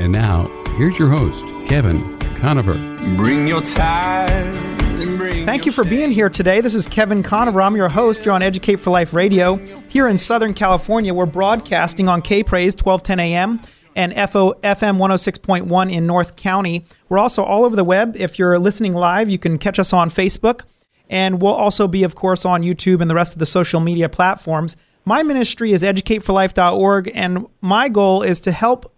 And now, here's your host, Kevin Conover. Bring your time. bring Thank you for being here today. This is Kevin Conover. I'm your host. You're on Educate for Life Radio. Here in Southern California, we're broadcasting on K Praise 1210 AM and FO, FM 106.1 in North County. We're also all over the web. If you're listening live, you can catch us on Facebook. And we'll also be, of course, on YouTube and the rest of the social media platforms. My ministry is educateforlife.org, and my goal is to help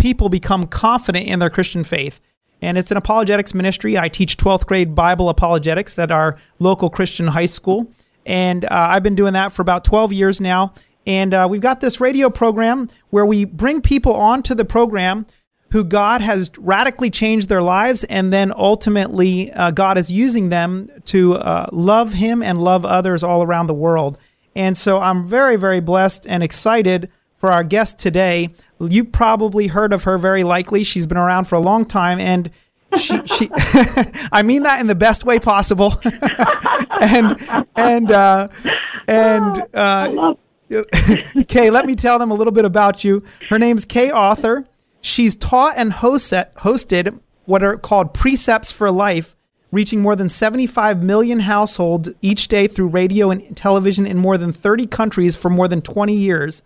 people become confident in their Christian faith. And it's an apologetics ministry. I teach 12th grade Bible apologetics at our local Christian high school. And uh, I've been doing that for about 12 years now. And uh, we've got this radio program where we bring people onto the program who God has radically changed their lives, and then ultimately, uh, God is using them to uh, love Him and love others all around the world. And so I'm very, very blessed and excited for our guest today. You've probably heard of her very likely. She's been around for a long time and she, she I mean that in the best way possible. and and uh, and uh, Kay, let me tell them a little bit about you. Her name's Kay Arthur. She's taught and host, hosted what are called Precepts for Life, reaching more than 75 million households each day through radio and television in more than 30 countries for more than 20 years.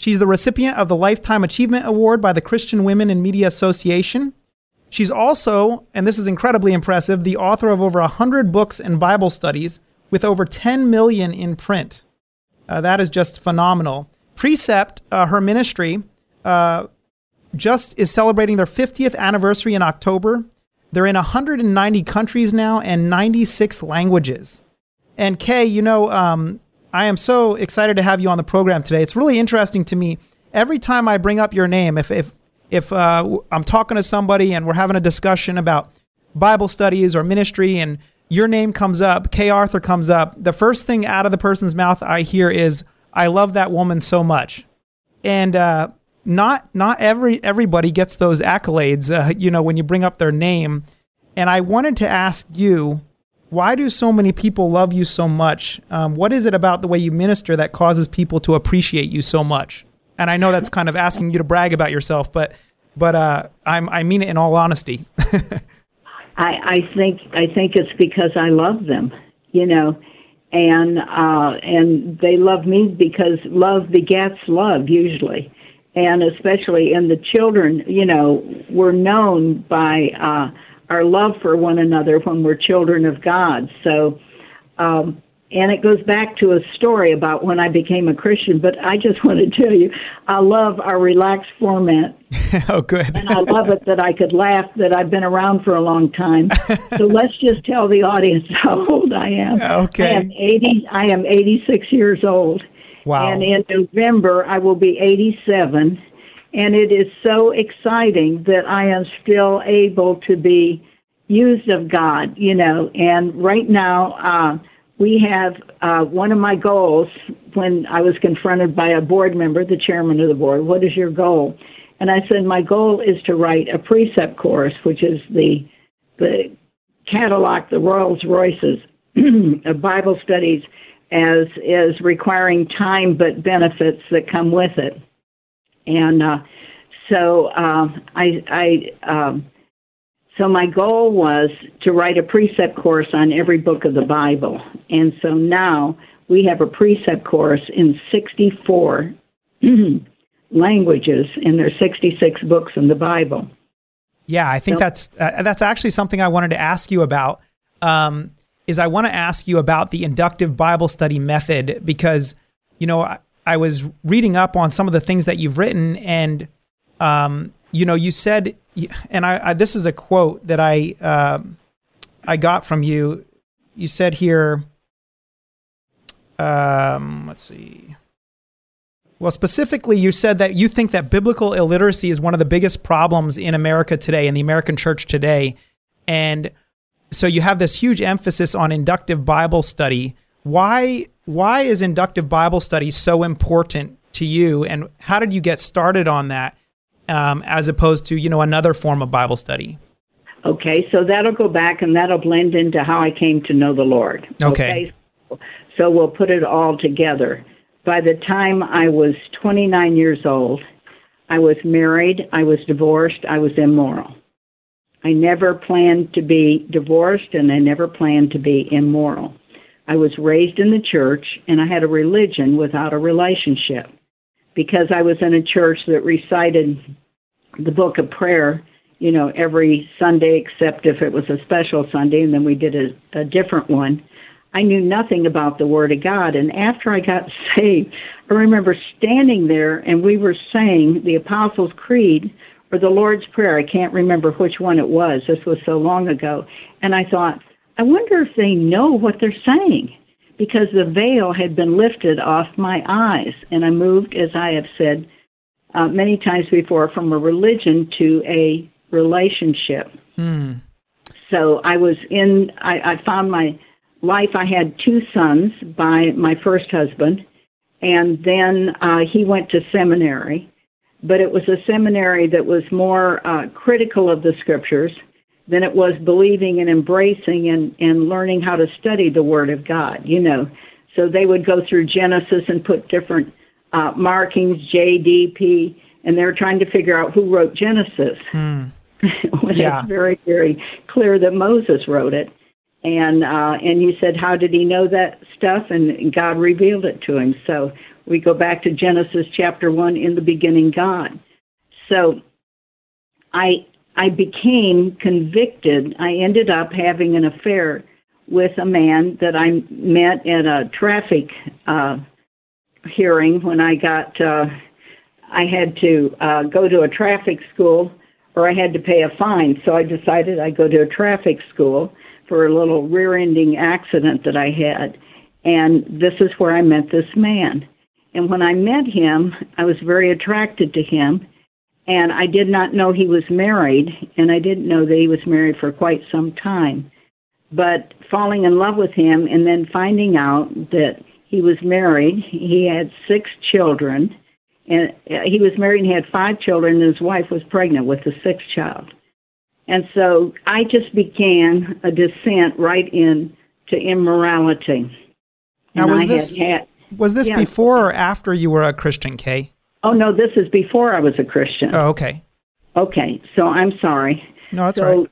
She's the recipient of the Lifetime Achievement Award by the Christian Women in Media Association. She's also, and this is incredibly impressive, the author of over 100 books and Bible studies with over 10 million in print. Uh, that is just phenomenal. Precept, uh, her ministry, uh, just is celebrating their 50th anniversary in October. They're in 190 countries now and 96 languages. And Kay, you know, um, I am so excited to have you on the program today. It's really interesting to me. Every time I bring up your name, if if if uh, I'm talking to somebody and we're having a discussion about Bible studies or ministry, and your name comes up, Kay Arthur comes up, the first thing out of the person's mouth I hear is, "I love that woman so much," and uh, not not every everybody gets those accolades. Uh, you know, when you bring up their name, and I wanted to ask you why do so many people love you so much? Um, what is it about the way you minister that causes people to appreciate you so much? And I know that's kind of asking you to brag about yourself, but but uh, I'm, I mean it in all honesty. I, I think I think it's because I love them, you know, and uh, and they love me because love begets love usually, and especially in the children, you know, we're known by. Uh, our love for one another when we're children of God. So, um, and it goes back to a story about when I became a Christian. But I just want to tell you, I love our relaxed format. oh, good. and I love it that I could laugh that I've been around for a long time. so let's just tell the audience how old I am. Okay. I am eighty. I am eighty-six years old. Wow. And in November, I will be eighty-seven and it is so exciting that I am still able to be used of God, you know. And right now, uh, we have uh, one of my goals when I was confronted by a board member, the chairman of the board, what is your goal? And I said, my goal is to write a precept course, which is the the Cadillac, the Rolls Royces of Bible studies, as is requiring time but benefits that come with it. And uh, so uh, I, I um, so my goal was to write a precept course on every book of the Bible. And so now we have a precept course in 64 languages, and there's 66 books in the Bible. Yeah, I think So- that's uh, that's actually something I wanted to ask you about. Um, is I want to ask you about the inductive Bible study method because you know I, was reading up on some of the things that you've written, and um, you know you said, and I, I this is a quote that I um, I got from you. You said here, um, let's see. Well, specifically, you said that you think that biblical illiteracy is one of the biggest problems in America today, in the American church today. And so you have this huge emphasis on inductive Bible study. Why, why is inductive Bible study so important to you? And how did you get started on that um, as opposed to, you know, another form of Bible study? Okay, so that'll go back and that'll blend into how I came to know the Lord. Okay. So we'll put it all together. By the time I was 29 years old, I was married, I was divorced, I was immoral. I never planned to be divorced and I never planned to be immoral. I was raised in the church and I had a religion without a relationship because I was in a church that recited the book of prayer, you know, every Sunday except if it was a special Sunday and then we did a, a different one. I knew nothing about the Word of God. And after I got saved, I remember standing there and we were saying the Apostles' Creed or the Lord's Prayer. I can't remember which one it was. This was so long ago. And I thought, I wonder if they know what they're saying because the veil had been lifted off my eyes. And I moved, as I have said uh, many times before, from a religion to a relationship. Hmm. So I was in, I, I found my life. I had two sons by my first husband, and then uh, he went to seminary. But it was a seminary that was more uh, critical of the scriptures than it was believing and embracing and, and learning how to study the Word of God, you know. So they would go through Genesis and put different uh, markings, J, D, P, and they were trying to figure out who wrote Genesis. Hmm. when Yeah. it's very, very clear that Moses wrote it. And uh, and you said, how did he know that stuff? And God revealed it to him. So we go back to Genesis chapter one. In the beginning, God. So I I became convicted. I ended up having an affair with a man that I met at a traffic uh, hearing when I got. Uh, I had to uh, go to a traffic school or I had to pay a fine. So I decided I'd go to a traffic school for a little rear ending accident that I had. And this is where I met this man. And when I met him, I was very attracted to him. And I did not know he was married, and I didn't know that he was married for quite some time. But falling in love with him and then finding out that he was married, he had six children, and uh, he was married and had five children, and his wife was pregnant with the sixth child. And so I just began a descent right in to immorality. Now, and was I this- had, had Was this Yeah. before or after you were a Christian, Kay? Oh no, this is before I was a Christian. Oh, okay. Okay, so I'm sorry. No, that's so right.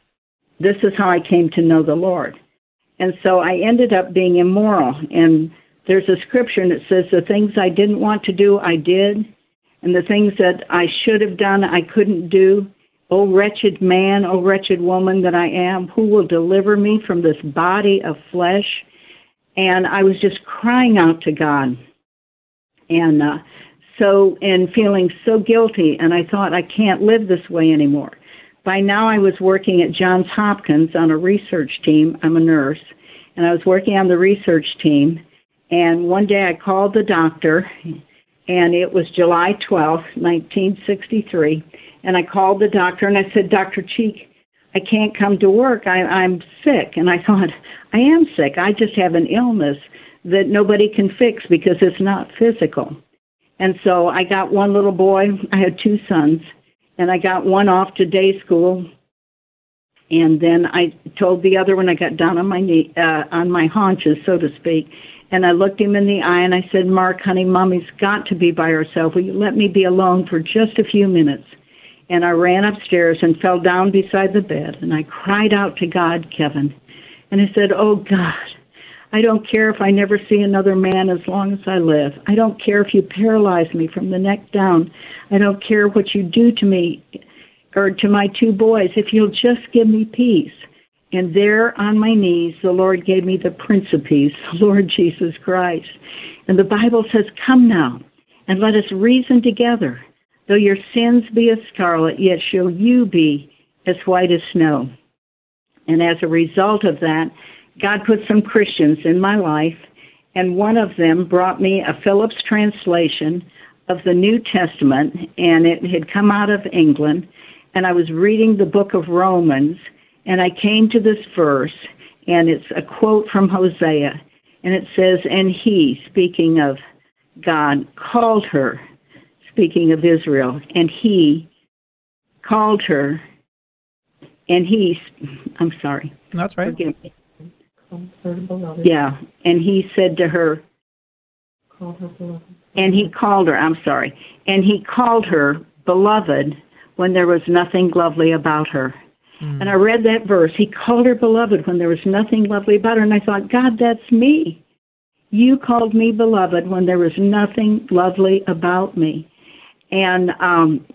this is how I came to know the Lord. And so I ended up being immoral. And there's a scripture that says the things I didn't want to do, I did. And the things that I should have done, I couldn't do. O wretched man, O wretched woman that I am, who will deliver me from this body of flesh? And I was just crying out to God. And uh, so, and feeling so guilty. And I thought, I can't live this way anymore. By now, I was working at Johns Hopkins on a research team. I'm a nurse, and I was working on the research team. And one day I called the doctor, and it was July 12th, 1963. And I called the doctor and I said, Dr. Cheek, I can't come to work. I, I'm sick. And I thought, I am sick. I just have an illness that nobody can fix because it's not physical. And so I got one little boy. I had two sons, and I got one off to day school. And then I told the other one I got down on my knee, uh, on my haunches, so to speak, and I looked him in the eye and I said, "Mark, honey, mommy's got to be by herself. Will you let me be alone for just a few minutes?" And I ran upstairs and fell down beside the bed, and I cried out to God, Kevin, and I said, "Oh God." I don't care if I never see another man as long as I live. I don't care if you paralyze me from the neck down. I don't care what you do to me or to my two boys. If you'll just give me peace. And there on my knees, the Lord gave me the Prince of Peace, the Lord Jesus Christ. And the Bible says, Come now, and let us reason together. Though your sins be as scarlet, yet shall you be as white as snow. And as a result of that, God put some Christians in my life, and one of them brought me a Phillips translation of the New Testament, and it had come out of England. And I was reading the book of Romans, and I came to this verse, and it's a quote from Hosea, and it says, And he, speaking of God, called her, speaking of Israel, and he called her, and he, I'm sorry, That's right. forgive me. Yeah, and he said to her, and he called her, I'm sorry, and he called her beloved when there was nothing lovely about her. Mm. And I read that verse. He called her beloved when there was nothing lovely about her. And I thought, God, that's me. You called me beloved when there was nothing lovely about me. And um,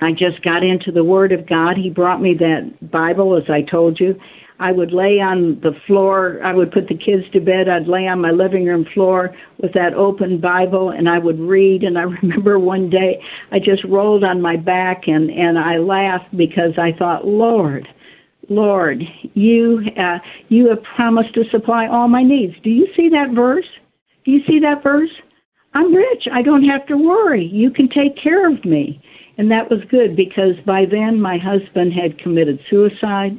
I just got into the Word of God. He brought me that Bible, as I told you. I would lay on the floor. I would put the kids to bed. I'd lay on my living room floor with that open Bible and I would read. And I remember one day I just rolled on my back and, and I laughed because I thought, Lord, Lord, you, uh, you have promised to supply all my needs. Do you see that verse? Do you see that verse? I'm rich. I don't have to worry. You can take care of me. And that was good because by then my husband had committed suicide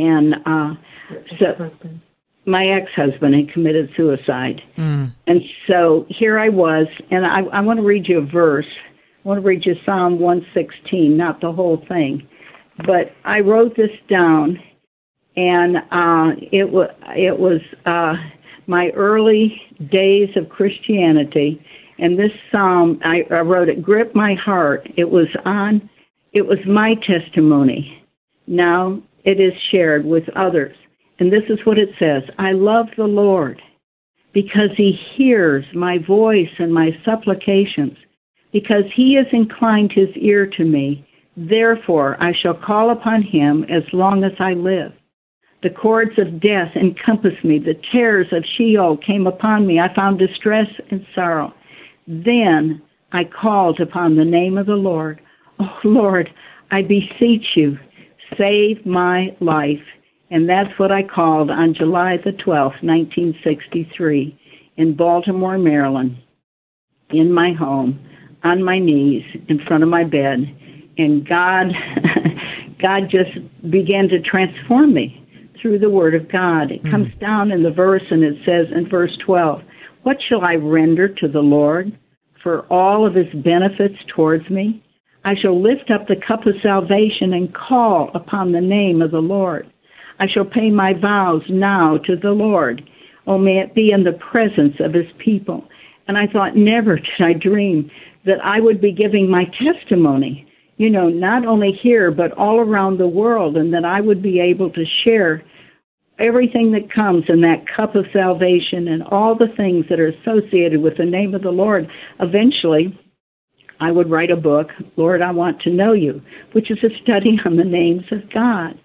and uh, so my ex-husband had committed suicide, mm. and so here I was, and I, I want to read you a verse. I want to read you Psalm 116, not the whole thing, but I wrote this down, and uh, it was it was uh, my early days of Christianity, and this psalm I, I wrote it. Grip my heart. It was on. It was my testimony. Now it is shared with others. And this is what it says I love the Lord because he hears my voice and my supplications, because he has inclined his ear to me. Therefore, I shall call upon him as long as I live. The cords of death encompassed me. The terrors of Sheol came upon me. I found distress and sorrow. Then I called upon the name of the Lord. Oh, Lord, I beseech you, Save My Life. And that's what I called on July the 12th, 1963, in Baltimore, Maryland, in my home, on my knees, in front of my bed. And God, God just began to transform me through the Word of God. It mm comes down in the verse and it says in verse 12, What shall I render to the Lord for all of his benefits towards me? I shall lift up the cup of salvation and call upon the name of the Lord. I shall pay my vows now to the Lord. Oh, may it be in the presence of his people. And I thought, never did I dream that I would be giving my testimony, you know, not only here, but all around the world, and that I would be able to share everything that comes in that cup of salvation and all the things that are associated with the name of the Lord eventually I would write a book, Lord, I want to know you, which is a study on the names of God.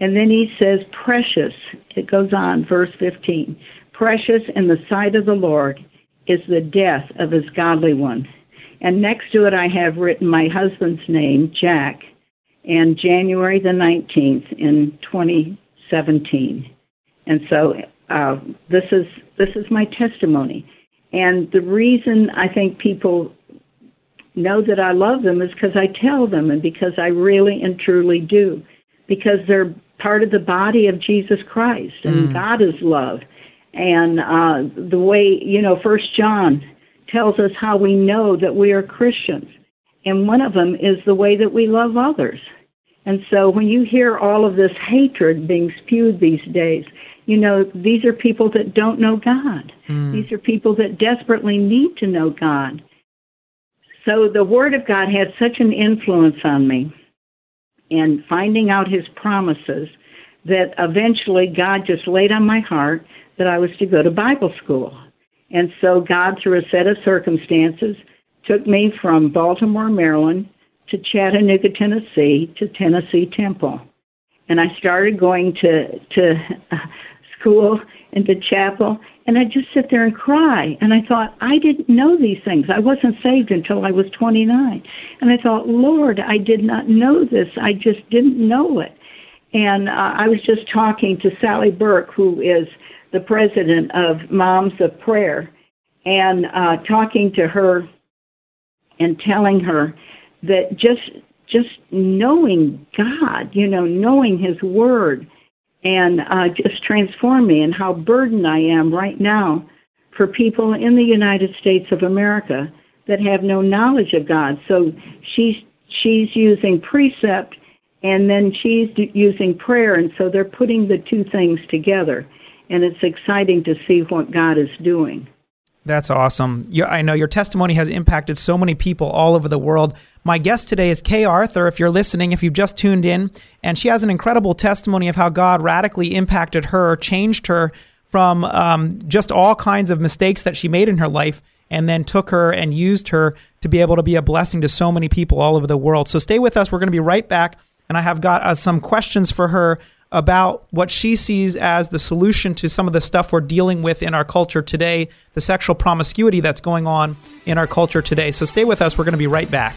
And then he says, precious, it goes on, verse 15, precious in the sight of the Lord is the death of his godly one. And next to it, I have written my husband's name, Jack, and January the 19th in 2017. And so uh, this is this is my testimony. And the reason I think people know that I love them is because I tell them and because I really and truly do. Because they're part of the body of Jesus Christ and mm. God is love. And uh, the way, you know, First John tells us how we know that we are Christians. And one of them is the way that we love others. And so when you hear all of this hatred being spewed these days, you know, these are people that don't know God. Mm. These are people that desperately need to know God. So the Word of God had such an influence on me in finding out His promises that eventually God just laid on my heart that I was to go to Bible school. And so God, through a set of circumstances, took me from Baltimore, Maryland to Chattanooga, Tennessee to Tennessee Temple. And I started going to, to school and to chapel and I'd just sit there and cry. And I thought, I didn't know these things. I wasn't saved until I was 29. And I thought, Lord, I did not know this. I just didn't know it. And uh, I was just talking to Sally Burke, who is the president of Moms of Prayer, and uh, talking to her and telling her that just just knowing God, you know, knowing His Word and uh, just transform me and how burdened I am right now for people in the United States of America that have no knowledge of God. So she's she's using precept and then she's using prayer and so they're putting the two things together and it's exciting to see what God is doing. That's awesome. I know your testimony has impacted so many people all over the world. My guest today is Kay Arthur. If you're listening, if you've just tuned in, and she has an incredible testimony of how God radically impacted her, changed her from um, just all kinds of mistakes that she made in her life, and then took her and used her to be able to be a blessing to so many people all over the world. So stay with us. We're going to be right back, and I have got uh, some questions for her about what she sees as the solution to some of the stuff we're dealing with in our culture today, the sexual promiscuity that's going on in our culture today. So stay with us. We're going to be right back.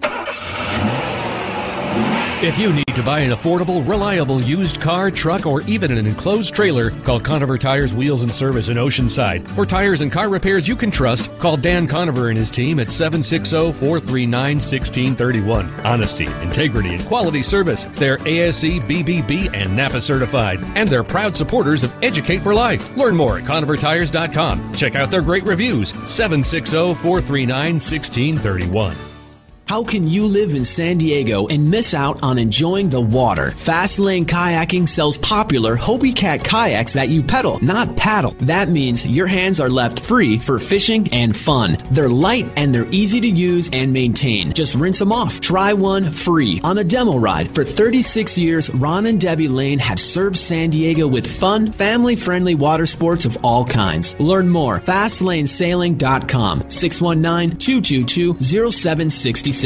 If you need to buy an affordable, reliable used car, truck, or even an enclosed trailer, call Conover Tires Wheels and Service in Oceanside. For tires and car repairs you can trust, call Dan Conover and his team at 760 439 1631. Honesty, integrity, and quality service. They're ASE, BBB, and NAPA certified, and they're proud supporters of Educate for Life. Learn more at ConoverTires.com. Check out their great reviews 760 439 1631. How can you live in San Diego and miss out on enjoying the water? Fast Lane Kayaking sells popular Hobie Cat kayaks that you pedal, not paddle. That means your hands are left free for fishing and fun. They're light and they're easy to use and maintain. Just rinse them off. Try one free on a demo ride. For 36 years, Ron and Debbie Lane have served San Diego with fun, family friendly water sports of all kinds. Learn more. FastLaneSailing.com 619 222 0766.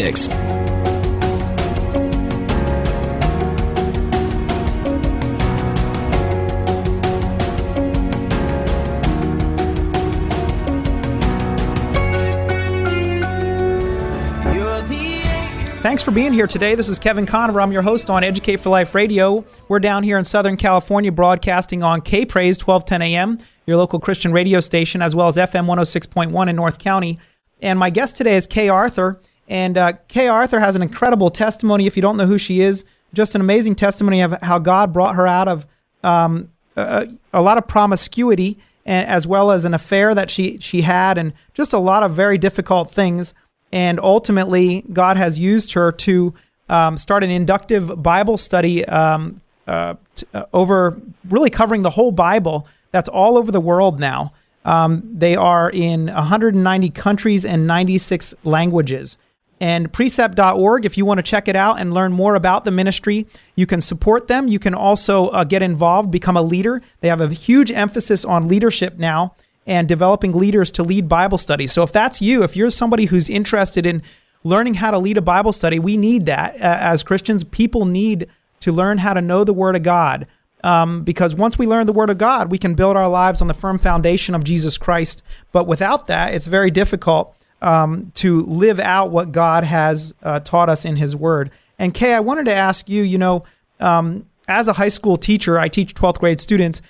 Thanks for being here today. This is Kevin Conover. I'm your host on Educate for Life Radio. We're down here in Southern California broadcasting on K Praise 1210 AM, your local Christian radio station, as well as FM 106.1 in North County. And my guest today is Kay Arthur. And uh, Kay Arthur has an incredible testimony. If you don't know who she is, just an amazing testimony of how God brought her out of um, a, a, lot of promiscuity, and, as well as an affair that she she had, and just a lot of very difficult things. And ultimately, God has used her to um, start an inductive Bible study um, uh, t- uh, over really covering the whole Bible. That's all over the world now. Um, they are in 190 countries and 96 languages and precept.org if you want to check it out and learn more about the ministry. You can support them. You can also uh, get involved become a leader. They have a huge emphasis on leadership now and developing leaders to lead bible studies. So if that's you if you're somebody who's interested in learning how to lead a bible study we need that. Uh, as christians people need to learn how to know the word of god um, because once we learn the word of god we can build our lives on the firm foundation of jesus christ. But without that it's very difficult um, to live out what God has uh, taught us in His Word. And Kay, I wanted to ask you, you know, um, as a high school teacher, I teach 12th grade students.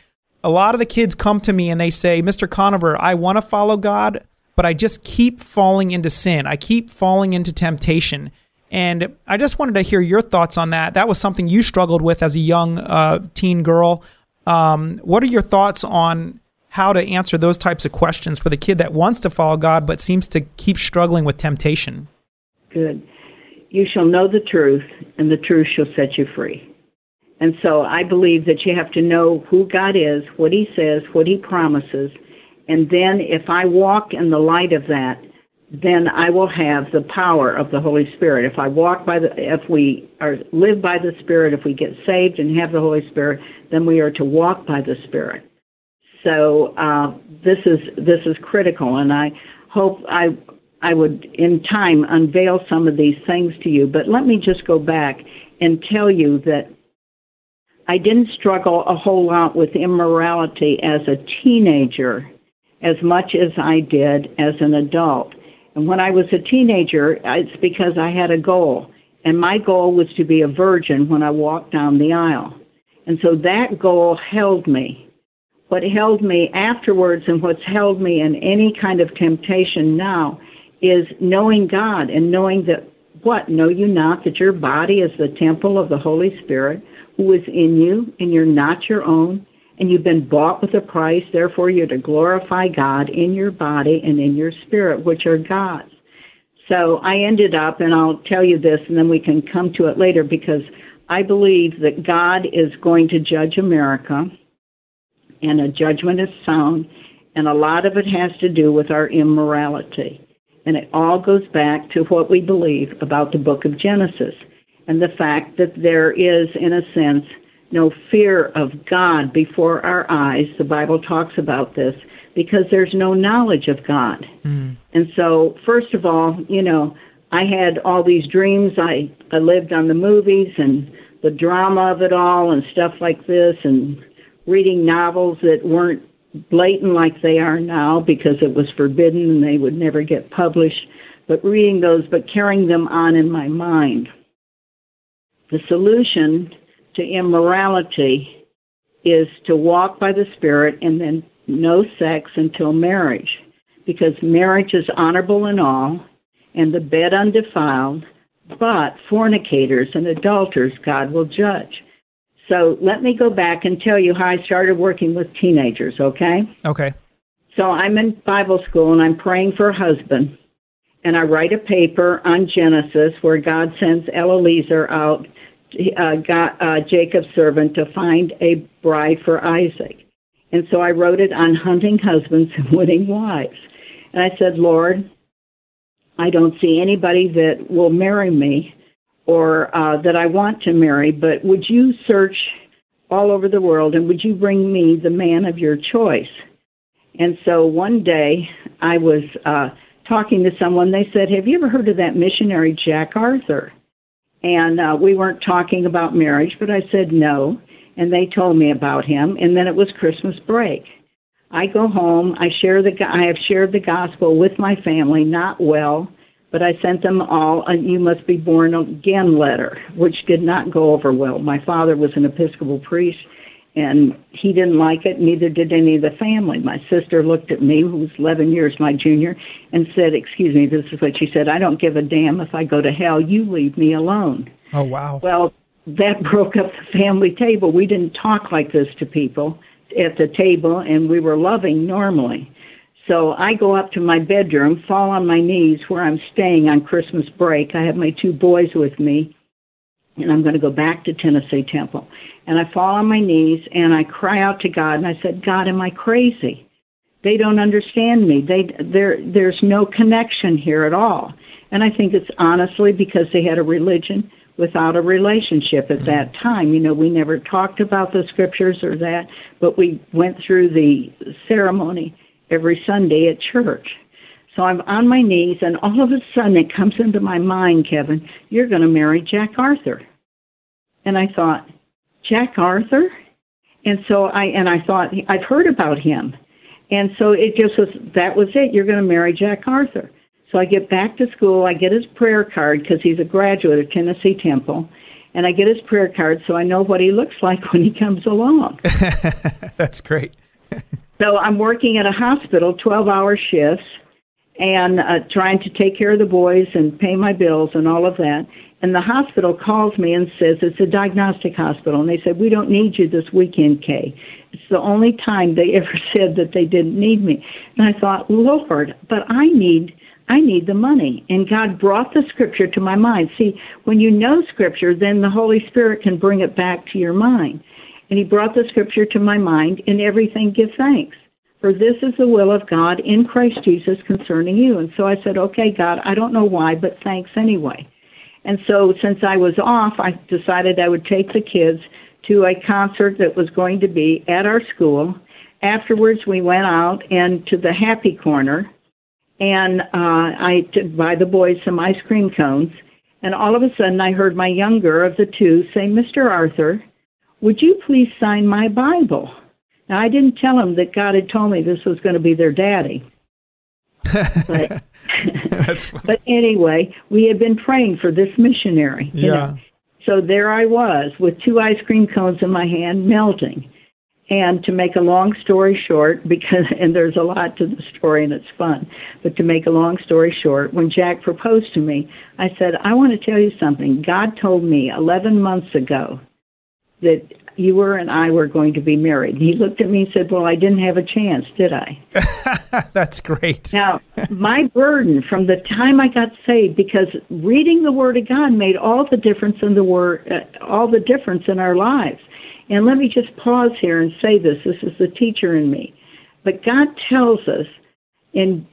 A lot of the kids come to me and they say, Mr. Conover, I want to follow God, but I just keep falling into sin. I keep falling into temptation. And I just wanted to hear your thoughts on that. That was something you struggled with as a young uh, teen girl. Um, what are your thoughts on how to answer those types of questions for the kid that wants to follow God but seems to keep struggling with temptation? Good. You shall know the truth, and the truth shall set you free. And so I believe that you have to know who God is, what He says, what He promises, and then if I walk in the light of that, then I will have the power of the Holy Spirit. If I walk by the, if we are live by the Spirit, if we get saved and have the Holy Spirit, then we are to walk by the Spirit. So uh, this is this is critical, and I hope I I would in time unveil some of these things to you. But let me just go back and tell you that I didn't struggle a whole lot with immorality as a teenager as much as I did as an adult. And when I was a teenager, it's because I had a goal. And my goal was to be a virgin when I walked down the aisle. And so that goal held me. What held me afterwards and what's held me in any kind of temptation now is knowing God and knowing that what? Know you not that your body is the temple of the Holy Spirit who is in you and you're not your own and you've been bought with a price. Therefore, you're to glorify God in your body and in your spirit, which are God's. So I ended up, and I'll tell you this, and then we can come to it later because I believe that God is going to judge America, and a judgment is sound, and a lot of it has to do with our immorality. And it all goes back to what we believe about the book of Genesis and the fact that there is, in a sense, no fear of God before our eyes. The Bible talks about this because there's no knowledge of God. Mm. And so, first of all, you know, I had all these dreams. I, I lived on the movies and the drama of it all and stuff like this and reading novels that weren't blatant like they are now because it was forbidden and they would never get published. But reading those, but carrying them on in my mind. The solution to immorality is to walk by the Spirit and then no sex until marriage, because marriage is honorable in all, and the bed undefiled, but fornicators and adulterers God will judge. So let me go back and tell you how I started working with teenagers, okay? Okay. So I'm in Bible school and I'm praying for a husband, and I write a paper on Genesis where God sends Eliezer out uh, got uh, Jacob's servant to find a bride for Isaac. And so I wrote it on hunting husbands and winning wives. And I said, Lord, I don't see anybody that will marry me or uh, that I want to marry, but would you search all over the world and would you bring me the man of your choice? And so one day I was uh, talking to someone. They said, Have you ever heard of that missionary Jack Arthur? and uh, we weren't talking about marriage, but I said no, and they told me about him, and then it was Christmas break. I go home. I share the. I have shared the gospel with my family, not well, but I sent them all a "You must be born again" letter, which did not go over well. My father was an Episcopal priest, and he didn't like it. Neither did any of the family. My sister looked at me, who was 11 years my junior, and said, "Excuse me, this is what she said. I don't give a damn if I go to hell. You leave me alone." Oh wow. Well, that broke up the family table. We didn't talk like this to people at the table, and we were loving normally. So I go up to my bedroom, fall on my knees where I'm staying on Christmas break. I have my two boys with me, and I'm going to go back to Tennessee Temple and I fall on my knees and I cry out to God and I said, God, am I crazy? They don't understand me. They there there's no connection here at all. And I think it's honestly because they had a religion without a relationship at that mm-hmm. time. You know, we never talked about the scriptures or that, but we went through the ceremony every Sunday at church. So I'm on my knees, and all of a sudden it comes into my mind, Kevin, you're going to marry Jack Arthur. And I thought, Jack Arthur. And so I and I thought I've heard about him. And so it just was that was it. You're going to marry Jack Arthur. So I get back to school. I get his prayer card because he's a graduate of Tennessee Temple, and I get his prayer card so I know what he looks like when he comes along. That's great. so I'm working at a hospital, 12-hour shifts, and uh, trying to take care of the boys and pay my bills and all of that. And the hospital calls me and says it's a diagnostic hospital, and they said we don't need you this weekend, Kay. It's the only time they ever said that they didn't need me. And I thought, Lord, but I need I need the money. And God brought the scripture to my mind. See, when you know scripture, then the Holy Spirit can bring it back to your mind. And He brought the scripture to my mind, in everything give thanks. For this is the will of God in Christ Jesus concerning you. And so I said, okay, God, I don't know why, but thanks anyway. And so since I was off, I decided I would take the kids to a concert that was going to be at our school. Afterwards, we went out and to the Happy Corner, and uh, I took buy the boys some ice cream cones. And all of a sudden, I heard my younger of the two say, "Mr. Arthur, would you please sign my Bible?" Now, I didn't tell them that God had told me this was going to be their daddy. but, but anyway, we had been praying for this missionary. Yeah. Know? So there I was with two ice cream cones in my hand, melting. And to make a long story short, because and there's a lot to the story and it's fun, but to make a long story short, when Jack proposed to me, I said, "I want to tell you something. God told me 11 months ago that you were and I were going to be married." And he looked at me and said, "Well, I didn't have a chance, did I?" That's great. Now, my burden from the time I got saved, because reading the Word of God made all the difference in the word, uh, all the difference in our lives. And let me just pause here and say this: this is the teacher in me. But God tells us, and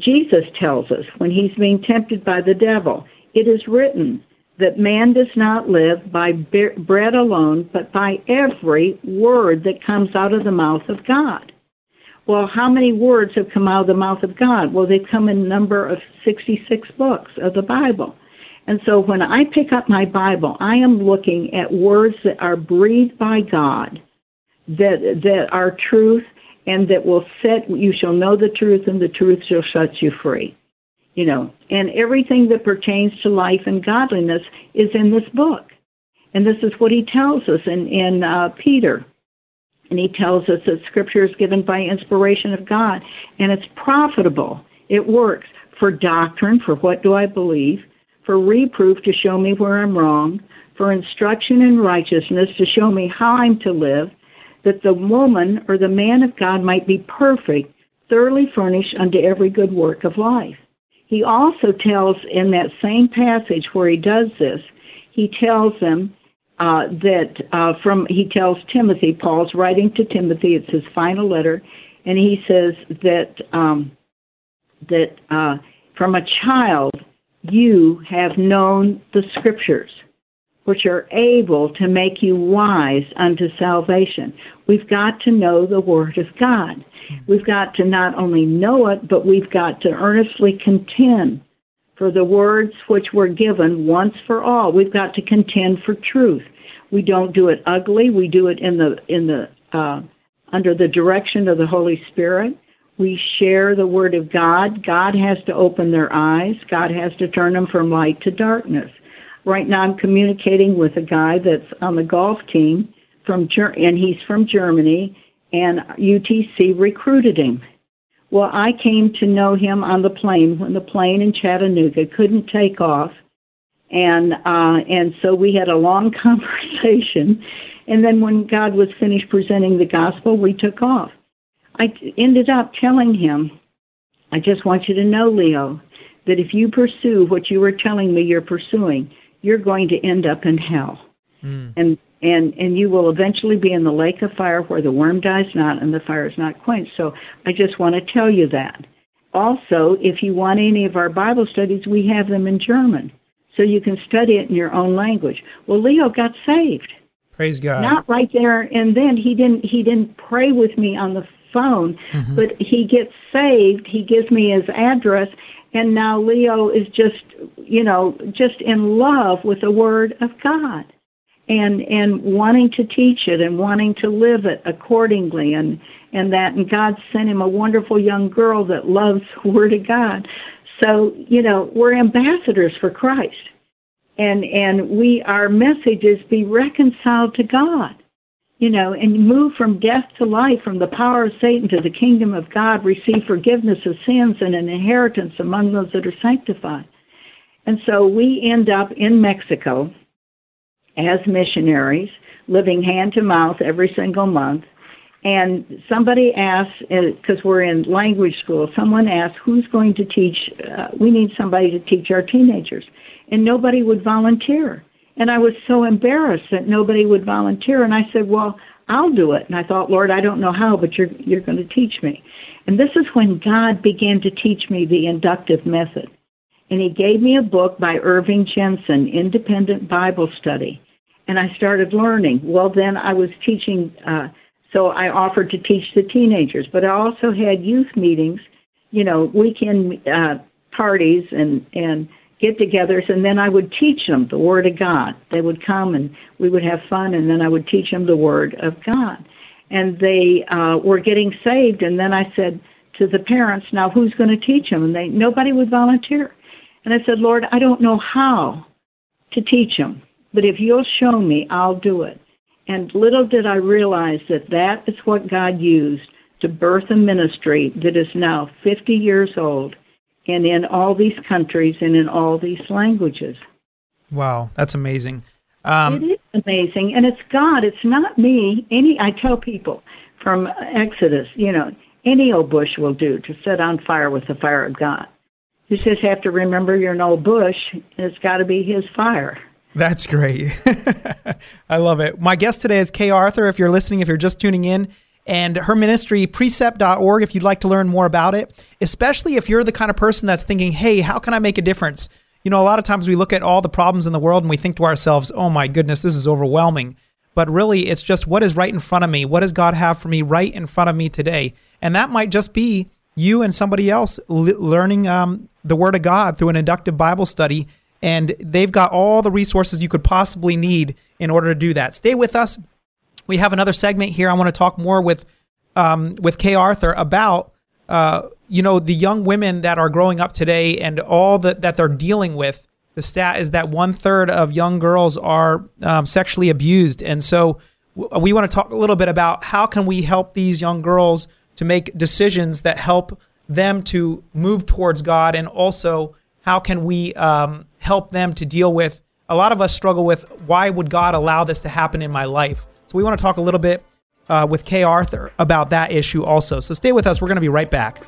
Jesus tells us when he's being tempted by the devil, it is written that man does not live by bread alone, but by every word that comes out of the mouth of God. Well, how many words have come out of the mouth of God? Well, they've come in number of 66 books of the Bible. And so when I pick up my Bible, I am looking at words that are breathed by God, that, that are truth, and that will set, you shall know the truth, and the truth shall set you free. You know, and everything that pertains to life and godliness is in this book. And this is what he tells us in, in uh, Peter. And he tells us that scripture is given by inspiration of God and it's profitable. It works for doctrine, for what do I believe, for reproof to show me where I'm wrong, for instruction in righteousness to show me how I'm to live, that the woman or the man of God might be perfect, thoroughly furnished unto every good work of life. He also tells in that same passage where he does this, he tells them uh, that uh, from he tells Timothy, Paul's writing to Timothy, it's his final letter, and he says that um, that uh, from a child you have known the scriptures, which are able to make you wise unto salvation. We've got to know the Word of God. We've got to not only know it, but we've got to earnestly contend for the words which were given once for all. We've got to contend for truth. We don't do it ugly. We do it in the in the uh, under the direction of the Holy Spirit. We share the Word of God. God has to open their eyes. God has to turn them from light to darkness. Right now, I'm communicating with a guy that's on the golf team from and he's from Germany, and UTC recruited him. Well, I came to know him on the plane when the plane in Chattanooga couldn't take off, and uh, and so we had a long conversation. And then when God was finished presenting the gospel, we took off. I ended up telling him, I just want you to know, Leo, that if you pursue what you were telling me you're pursuing, you're going to end up in hell. Mm. And and and you will eventually be in the lake of fire where the worm dies not and the fire is not quenched. So I just want to tell you that. Also, if you want any of our Bible studies, we have them in German. So you can study it in your own language. Well, Leo got saved. Praise God. Not right there and then. He didn't he didn't pray with me on the phone, mm-hmm. but he gets saved. He gives me his address and now Leo is just, you know, just in love with the word of God and and wanting to teach it and wanting to live it accordingly and and that and God sent him a wonderful young girl that loves the word of God. So, you know, we're ambassadors for Christ. And and we our message is be reconciled to God. You know, and move from death to life, from the power of Satan to the kingdom of God, receive forgiveness of sins and an inheritance among those that are sanctified. And so we end up in Mexico as missionaries, living hand to mouth every single month. And somebody asked, because we're in language school, someone asked, who's going to teach? Uh, we need somebody to teach our teenagers. And nobody would volunteer. And I was so embarrassed that nobody would volunteer. And I said, well, I'll do it. And I thought, Lord, I don't know how, but you're, you're going to teach me. And this is when God began to teach me the inductive method. And he gave me a book by Irving Jensen, Independent Bible Study. And I started learning. Well, then I was teaching, uh, so I offered to teach the teenagers, but I also had youth meetings, you know, weekend uh, parties and, and get togethers, and then I would teach them the Word of God. They would come and we would have fun, and then I would teach them the Word of God. and they uh, were getting saved. And then I said to the parents, "Now who's going to teach them?" And they nobody would volunteer. And I said, "Lord, I don't know how to teach them, but if you'll show me, I'll do it." And little did I realize that that is what God used to birth a ministry that is now 50 years old and in all these countries and in all these languages. Wow, that's amazing. Um, it is amazing, and it's God. It's not me. Any I tell people from Exodus, you know, any old bush will do to set on fire with the fire of God. You just have to remember you're old bush, and it's got to be His fire. That's great. I love it. My guest today is Kay Arthur. If you're listening, if you're just tuning in, and her ministry, precept.org, if you'd like to learn more about it, especially if you're the kind of person that's thinking, hey, how can I make a difference? You know, a lot of times we look at all the problems in the world and we think to ourselves, oh my goodness, this is overwhelming. But really, it's just what is right in front of me? What does God have for me right in front of me today? And that might just be you and somebody else learning um, the Word of God through an inductive Bible study. And they've got all the resources you could possibly need in order to do that. Stay with us. We have another segment here. I want to talk more with um, with Kay Arthur about uh, you know the young women that are growing up today and all that that they're dealing with. The stat is that one third of young girls are um, sexually abused, and so we want to talk a little bit about how can we help these young girls to make decisions that help them to move towards God, and also how can we um, help them to deal with. A lot of us struggle with why would God allow this to happen in my life? So we want to talk a little bit uh, with Kay Arthur about that issue also. So stay with us. We're going to be right back.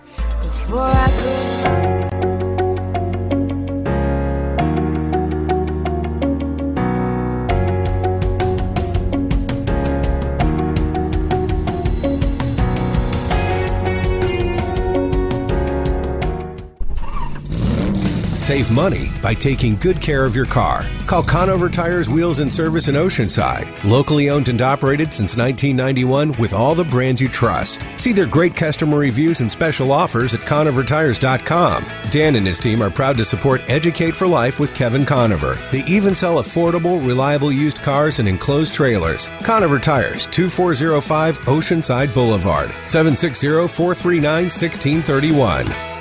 Save money by taking good care of your car. Call Conover Tires Wheels and Service in Oceanside. Locally owned and operated since 1991 with all the brands you trust. See their great customer reviews and special offers at ConoverTires.com. Dan and his team are proud to support Educate for Life with Kevin Conover. They even sell affordable, reliable used cars and enclosed trailers. Conover Tires, 2405 Oceanside Boulevard, 760 439 1631.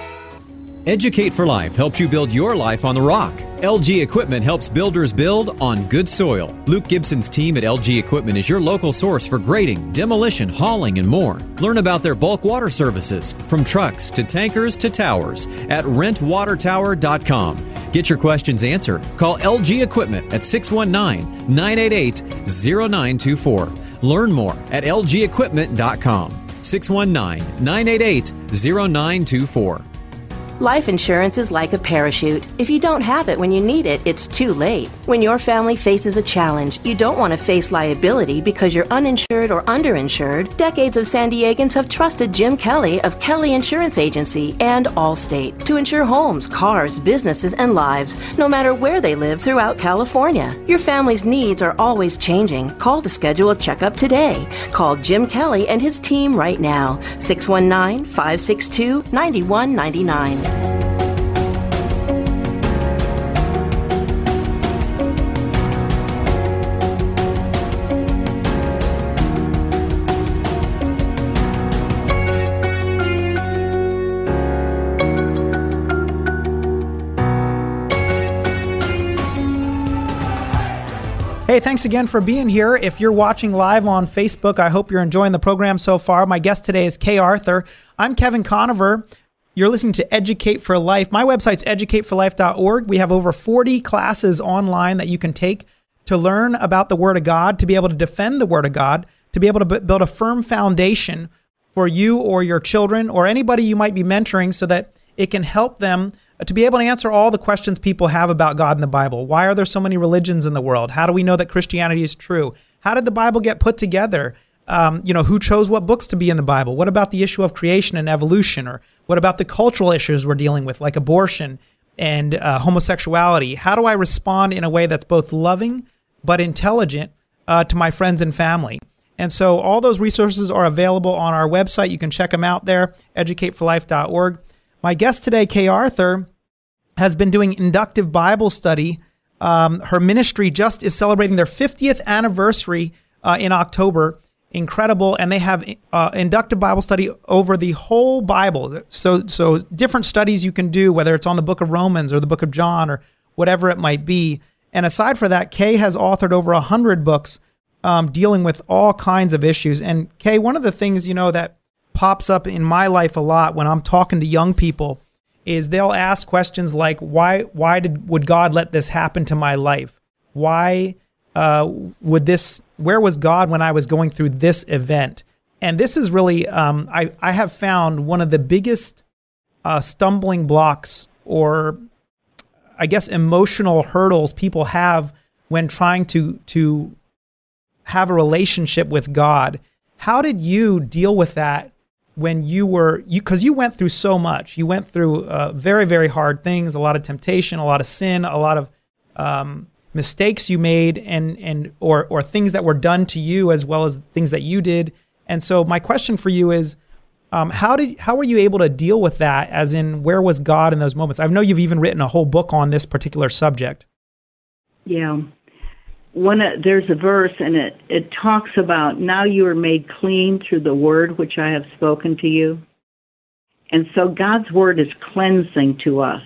Educate for Life helps you build your life on the rock. LG Equipment helps builders build on good soil. Luke Gibson's team at LG Equipment is your local source for grading, demolition, hauling, and more. Learn about their bulk water services, from trucks to tankers to towers, at rentwatertower.com. Get your questions answered. Call LG Equipment at 619 988 0924. Learn more at lgequipment.com. 619 988 0924. Life insurance is like a parachute. If you don't have it when you need it, it's too late. When your family faces a challenge, you don't want to face liability because you're uninsured or underinsured. Decades of San Diegans have trusted Jim Kelly of Kelly Insurance Agency and Allstate to insure homes, cars, businesses, and lives, no matter where they live throughout California. Your family's needs are always changing. Call to schedule a checkup today. Call Jim Kelly and his team right now. 619 562 9199. Hey, thanks again for being here. If you're watching live on Facebook, I hope you're enjoying the program so far. My guest today is Kay Arthur. I'm Kevin Conover. You're listening to Educate for Life. My website's educateforlife.org. We have over 40 classes online that you can take to learn about the Word of God, to be able to defend the Word of God, to be able to build a firm foundation for you or your children or anybody you might be mentoring so that it can help them uh, to be able to answer all the questions people have about God in the Bible. Why are there so many religions in the world? How do we know that Christianity is true? How did the Bible get put together? Um, you know, who chose what books to be in the Bible? What about the issue of creation and evolution? Or what about the cultural issues we're dealing with, like abortion and uh, homosexuality? How do I respond in a way that's both loving but intelligent uh, to my friends and family? And so all those resources are available on our website. You can check them out there, educateforlife.org. My guest today, Kay Arthur, has been doing inductive Bible study. Um, her ministry just is celebrating their 50th anniversary uh, in October incredible, and they have uh, inductive Bible study over the whole Bible. So, so different studies you can do, whether it's on the Book of Romans or the Book of John or whatever it might be. And aside for that, Kay has authored over a hundred books um, dealing with all kinds of issues. And Kay, one of the things you know that pops up in my life a lot when I'm talking to young people is they'll ask questions like, "Why? Why did would God let this happen to my life? Why uh, would this? Where was God when I was going through this event?" And this is really, um, I I have found one of the biggest uh, stumbling blocks or I guess emotional hurdles people have when trying to to have a relationship with God. How did you deal with that when you were you because you went through so much. You went through uh, very very hard things, a lot of temptation, a lot of sin, a lot of um, mistakes you made, and and or or things that were done to you as well as things that you did. And so my question for you is. Um, how did how were you able to deal with that? As in, where was God in those moments? I know you've even written a whole book on this particular subject. Yeah, one there's a verse and it it talks about now you are made clean through the word which I have spoken to you. And so God's word is cleansing to us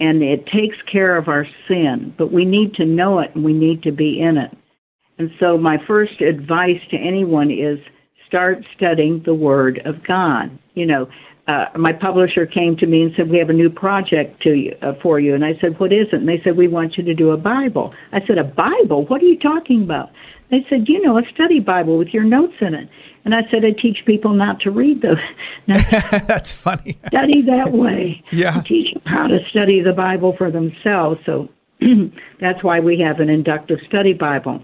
and it takes care of our sin, but we need to know it and we need to be in it. And so my first advice to anyone is start studying the word of God. You know, uh, my publisher came to me and said, "We have a new project to you, uh, for you." And I said, "What is it?" And they said, "We want you to do a Bible." I said, "A Bible? What are you talking about?" They said, "You know, a study Bible with your notes in it." And I said, "I teach people not to read those. That's funny. study that way. Yeah. I teach them how to study the Bible for themselves. So that's why we have an inductive study Bible.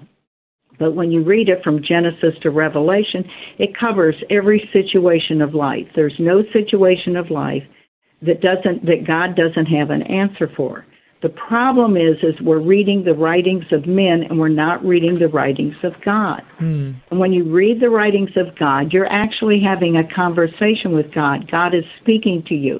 But when you read it from Genesis to Revelation, it covers every situation of life. There's no situation of life that doesn't that God doesn't have an answer for. The problem is is we're reading the writings of men and we're not reading the writings of God. Mm. And when you read the writings of God, you're actually having a conversation with God. God is speaking to you.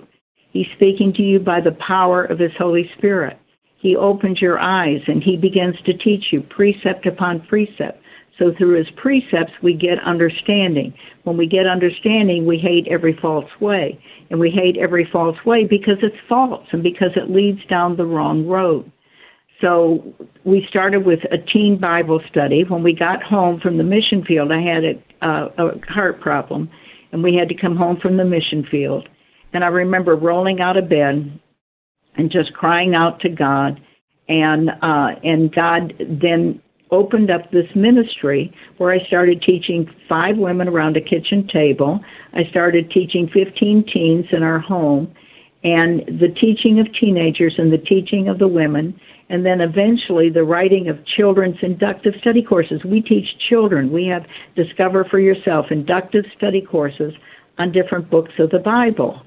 He's speaking to you by the power of his Holy Spirit. He opens your eyes and he begins to teach you precept upon precept. So through his precepts, we get understanding. When we get understanding, we hate every false way. And we hate every false way because it's false and because it leads down the wrong road. So we started with a teen Bible study. When we got home from the mission field, I had a, uh, a heart problem, and we had to come home from the mission field. And I remember rolling out of bed and just crying out to God. And uh, and God then opened up this ministry where I started teaching five women around a kitchen table. I started teaching 15 teens in our home, and the teaching of teenagers and the teaching of the women, and then eventually the writing of children's inductive study courses. We teach children. We have Discover for Yourself inductive study courses on different books of the Bible.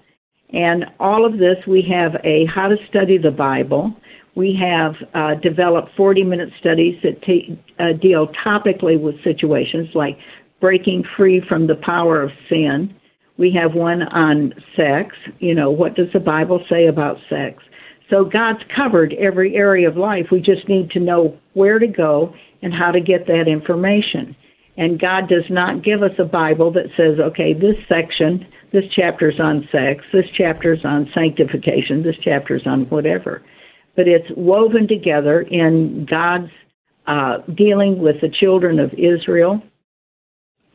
And all of this, we have a how to study the Bible. We have uh, developed 40 minute studies that t- uh, deal topically with situations like breaking free from the power of sin. We have one on sex. You know, what does the Bible say about sex? So God's covered every area of life. We just need to know where to go and how to get that information. And God does not give us a Bible that says, okay, this section this chapter's on sex, this chapter's on sanctification, this chapter's on whatever. But it's woven together in God's uh, dealing with the children of Israel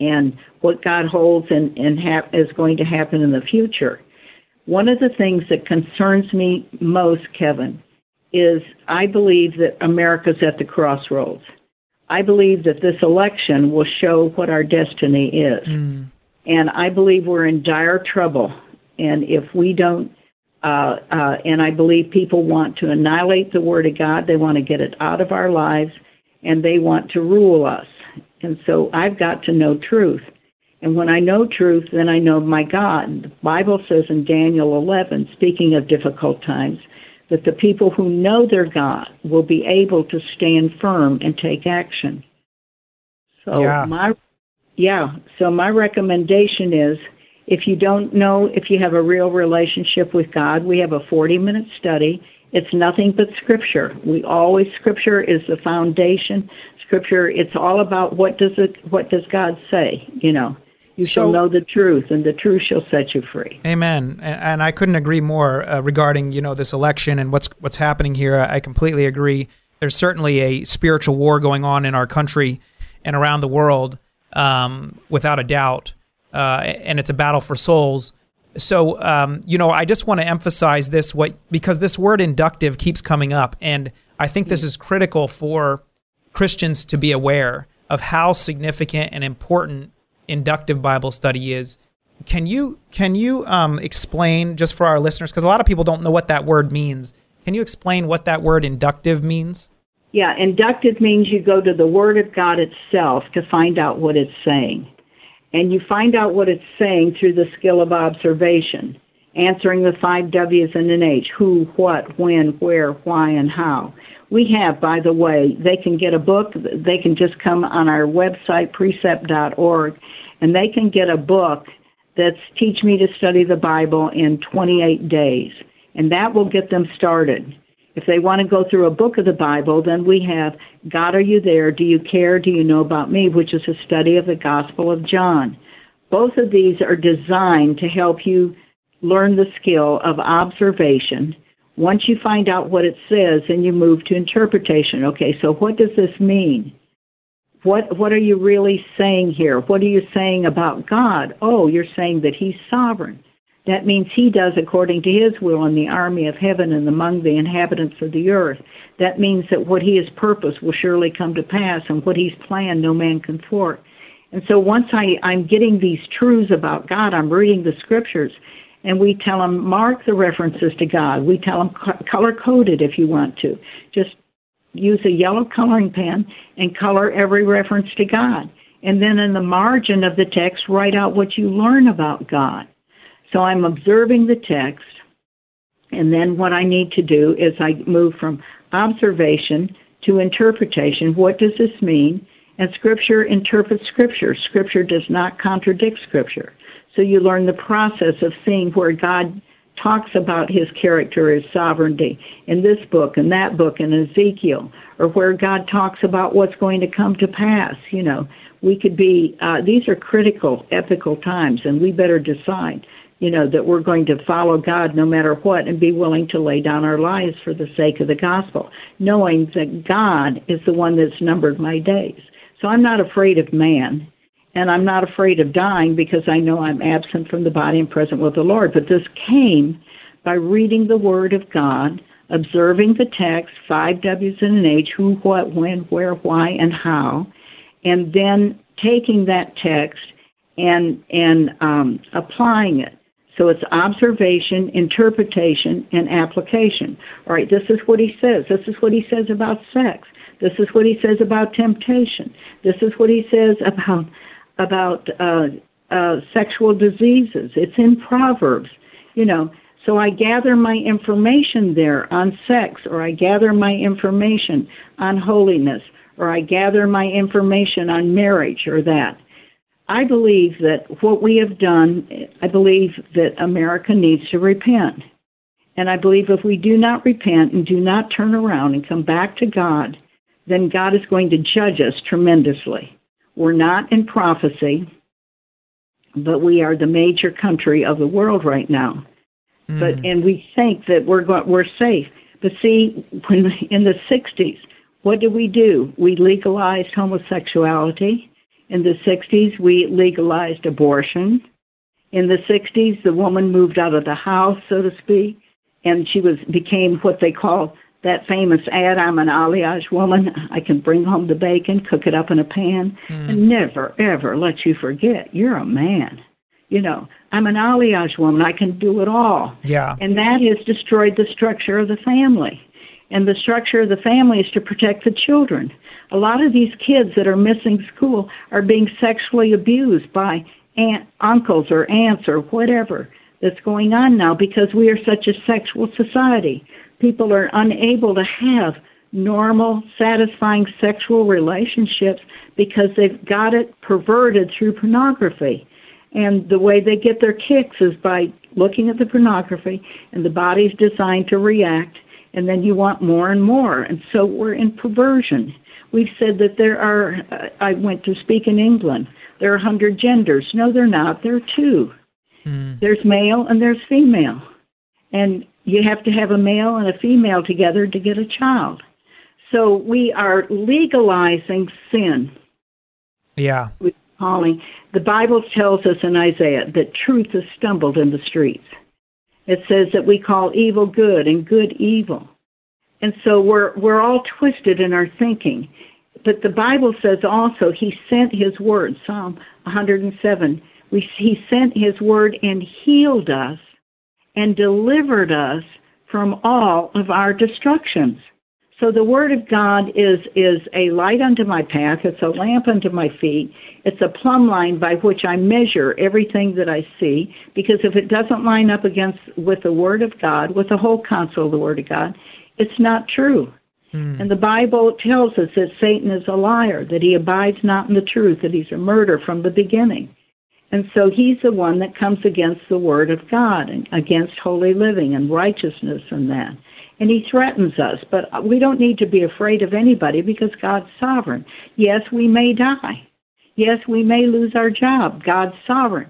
and what God holds and, and ha- is going to happen in the future. One of the things that concerns me most, Kevin, is I believe that America's at the crossroads. I believe that this election will show what our destiny is. Mm. And I believe we're in dire trouble. And if we don't, uh, uh, and I believe people want to annihilate the Word of God, they want to get it out of our lives, and they want to rule us. And so I've got to know truth. And when I know truth, then I know my God. The Bible says in Daniel 11, speaking of difficult times, that the people who know their God will be able to stand firm and take action. So yeah. my yeah. So my recommendation is if you don't know if you have a real relationship with God, we have a 40 minute study. It's nothing but scripture. We always, scripture is the foundation. Scripture, it's all about what does it, what does God say? You know, you So- shall know the truth, and the truth shall set you free. Amen. And, and I couldn't agree more uh, regarding you know this election and what's what's happening here. I completely agree. There's certainly a spiritual war going on in our country and around the world, um, without a doubt. Uh, and it's a battle for souls. So um, you know, I just want to emphasize this what because this word inductive keeps coming up, and I think this is critical for Christians to be aware of how significant and important inductive Bible study is. Can you can you um, explain just for our listeners because a lot of people don't know what that word means? Can you explain what that word inductive means? Yeah, inductive means you go to the Word of God itself to find out what it's saying. And you find out what it's saying through the skill of observation, answering the five W's and an H who, what, when, where, why, and how. We have, by the way, they can get a book, they can just come on our website, precept.org, and they can get a book that's Teach Me to Study the Bible in 28 Days. And that will get them started. If they want to go through a book of the Bible, then we have God, Are You There? Do You Care? Do You Know About Me? which is a study of the Gospel of John. Both of these are designed to help you learn the skill of observation. Once you find out what it says, then you move to interpretation. Okay, so what does this mean? What what are you really saying here? What are you saying about God? Oh, you're saying that he's sovereign. That means he does according to his will in the army of heaven and among the inhabitants of the earth. That means that what he has purposed will surely come to pass, and what he's planned no man can thwart. And so once I, I'm getting these truths about God, I'm reading the scriptures, and we tell them mark the references to God. We tell them color code it if you want to. Just use a yellow coloring pen and color every reference to God. And then in the margin of the text, write out what you learn about God. So I'm observing the text, and then what I need to do is I move from observation to interpretation. What does this mean? And Scripture interprets Scripture. Scripture does not contradict Scripture. So you learn the process of seeing where God talks about his character, his sovereignty in this book and that book in Ezekiel, or where God talks about what's going to come to pass. You know, we could be, uh, these are critical, ethical times, and we better decide, you know, that we're going to follow God no matter what and be willing to lay down our lives for the sake of the gospel, knowing that God is the one that's numbered my days. So I'm not afraid of man and I'm not afraid of dying because I know I'm absent from the body and present with the Lord. But this came by reading the Word of God, observing the text, five W's and an H, who, what, when, where, why, and how, and then taking that text and and um, applying it. So it's observation, interpretation, and application. All right, this is what he says. This is what he says about sex. This is what he says about temptation. This is what he says about about uh, uh, sexual diseases. It's in Proverbs, you know. So I gather my information there on sex, or I gather my information on holiness, or I gather my information on marriage, or that. I believe that what we have done, I believe that America needs to repent. And I believe if we do not repent and do not turn around and come back to God, then God is going to judge us tremendously. We're not in prophecy, but we are the major country of the world right now. Mm. But and we think that we're go- we're safe. But see, when in the '60s, what did we do? We legalized homosexuality. In the '60s, we legalized abortion. In the '60s, the woman moved out of the house, so to speak, and she was became what they call that famous ad, I'm an Enjoli woman. I can bring home the bacon, cook it up in a pan, mm. and never, ever let you forget you're a man. You know, I'm an Enjoli woman. I can do it all. Yeah. And that has destroyed the structure of the family. And the structure of the family is to protect the children. A lot of these kids that are missing school are being sexually abused by aunt, uncles or aunts or whatever that's going on now because we are such a sexual society people are unable to have normal, satisfying sexual relationships because they've got it perverted through pornography. And the way they get their kicks is by looking at the pornography, and the body's designed to react, and then you want more and more. And so we're in perversion. We've said that there are, uh, I went to speak in England, there are 100 genders. No, they're not. There are two. Mm. There's male and there's female. And you have to have a male and a female together to get a child. So we are legalizing sin. Yeah. With calling. The Bible tells us in Isaiah that truth has stumbled in the streets. It says that we call evil good and good evil. And so we're we're all twisted in our thinking. But the Bible says also he sent his word, Psalm 107. We, he sent his word and healed us and delivered us from all of our destructions. So the word of God is is a light unto my path, it's a lamp unto my feet, it's a plumb line by which I measure everything that I see, because if it doesn't line up against with the word of God, with the whole counsel of the word of God, it's not true. Hmm. And the Bible tells us that Satan is a liar, that he abides not in the truth, that he's a murderer from the beginning. And so he's the one that comes against the word of God and against holy living and righteousness and that and he threatens us. But we don't need to be afraid of anybody because God's sovereign. Yes, we may die. Yes, we may lose our job. God's sovereign.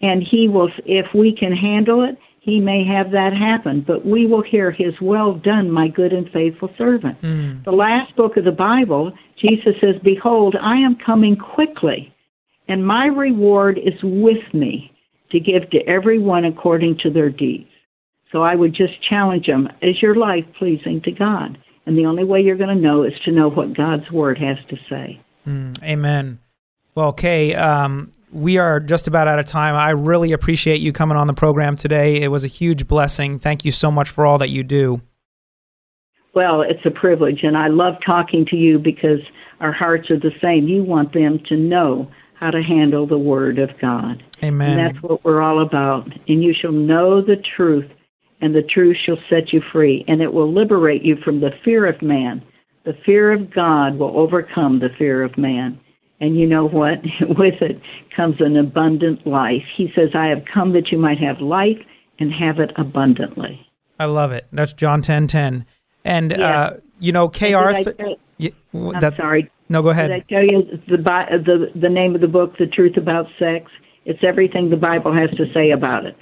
And he will, if we can handle it, he may have that happen. But we will hear his well done, my good and faithful servant. Mm. The last book of the Bible, Jesus says, Behold, I am coming quickly, and my reward is with me to give to everyone according to their deeds. So I would just challenge them is your life pleasing to God? And the only way you're going to know is to know what God's Word has to say. Mm, amen. Well, Kay, um, we are just about out of time. I really appreciate you coming on the program today. It was a huge blessing. Thank you so much for all that you do. Well, it's a privilege, and I love talking to you because our hearts are the same. You want them to know how to handle the Word of God. Amen. And that's what we're all about. And you shall know the truth, and the truth shall set you free, and it will liberate you from the fear of man. The fear of God will overcome the fear of man. And you know what? With it comes an abundant life. He says, I have come that you might have life and have it abundantly. I love it. That's John 10 10. And, Yeah. uh, you know, Kay And did I Arthur. tell- y- w- I'm that- sorry. No, go ahead. Did I tell you the, the the name of the book, The Truth About Sex? It's everything the Bible has to say about it,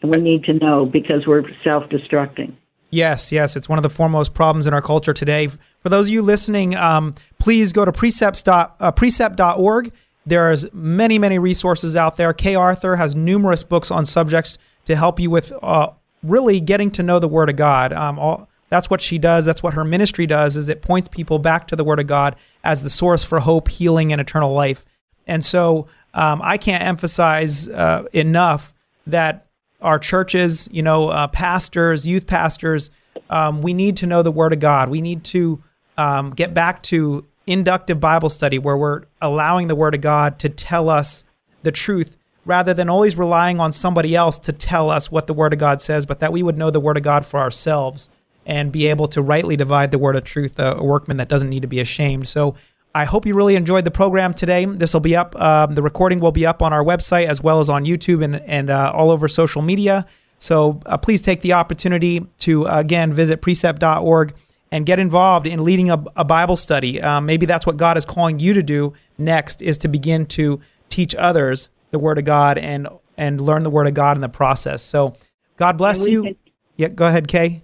and we need to know because we're self-destructing. Yes, yes, it's one of the foremost problems in our culture today. For those of you listening, um, please go to precepts uh, precept.org. There's many, many resources out there. Kay Arthur has numerous books on subjects to help you with uh, really getting to know the Word of God. Um, all, that's what she does. That's what her ministry does. Is it points people back to the Word of God as the source for hope, healing, and eternal life. And so um, I can't emphasize uh, enough that our churches, you know, uh, pastors, youth pastors, um, we need to know the Word of God. We need to um, get back to inductive Bible study where we're allowing the Word of God to tell us the truth rather than always relying on somebody else to tell us what the Word of God says, but that we would know the Word of God for ourselves and be able to rightly divide the Word of truth, a, workman that doesn't need to be ashamed. So I hope you really enjoyed the program today. This will be up, um, the recording will be up on our website as well as on YouTube and, and uh, all over social media. So uh, please take the opportunity to, uh, again, visit precept.org and get involved in leading a, a Bible study. Um, maybe that's what God is calling you to do next is to begin to teach others the Word of God and and learn the Word of God in the process. So God bless you. can- yeah, go ahead, Kay.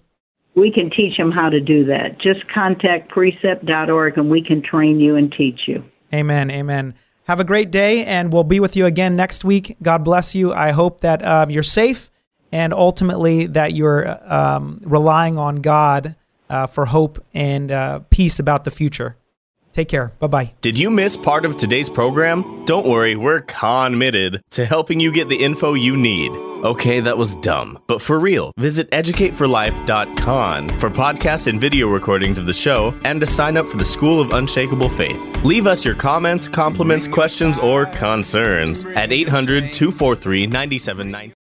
We can teach them how to do that. Just contact precept.org and we can train you and teach you. Amen. Amen. Have a great day, and we'll be with you again next week. God bless you. I hope that um, you're safe and ultimately that you're um, relying on God uh, for hope and uh, peace about the future. Take care. Bye bye. Did you miss part of today's program? Don't worry, we're committed to helping you get the info you need. Okay, that was dumb. But for real, visit educateforlife.com for podcast and video recordings of the show and to sign up for the School of Unshakable Faith. Leave us your comments, compliments, questions, or concerns at 800 243 9790.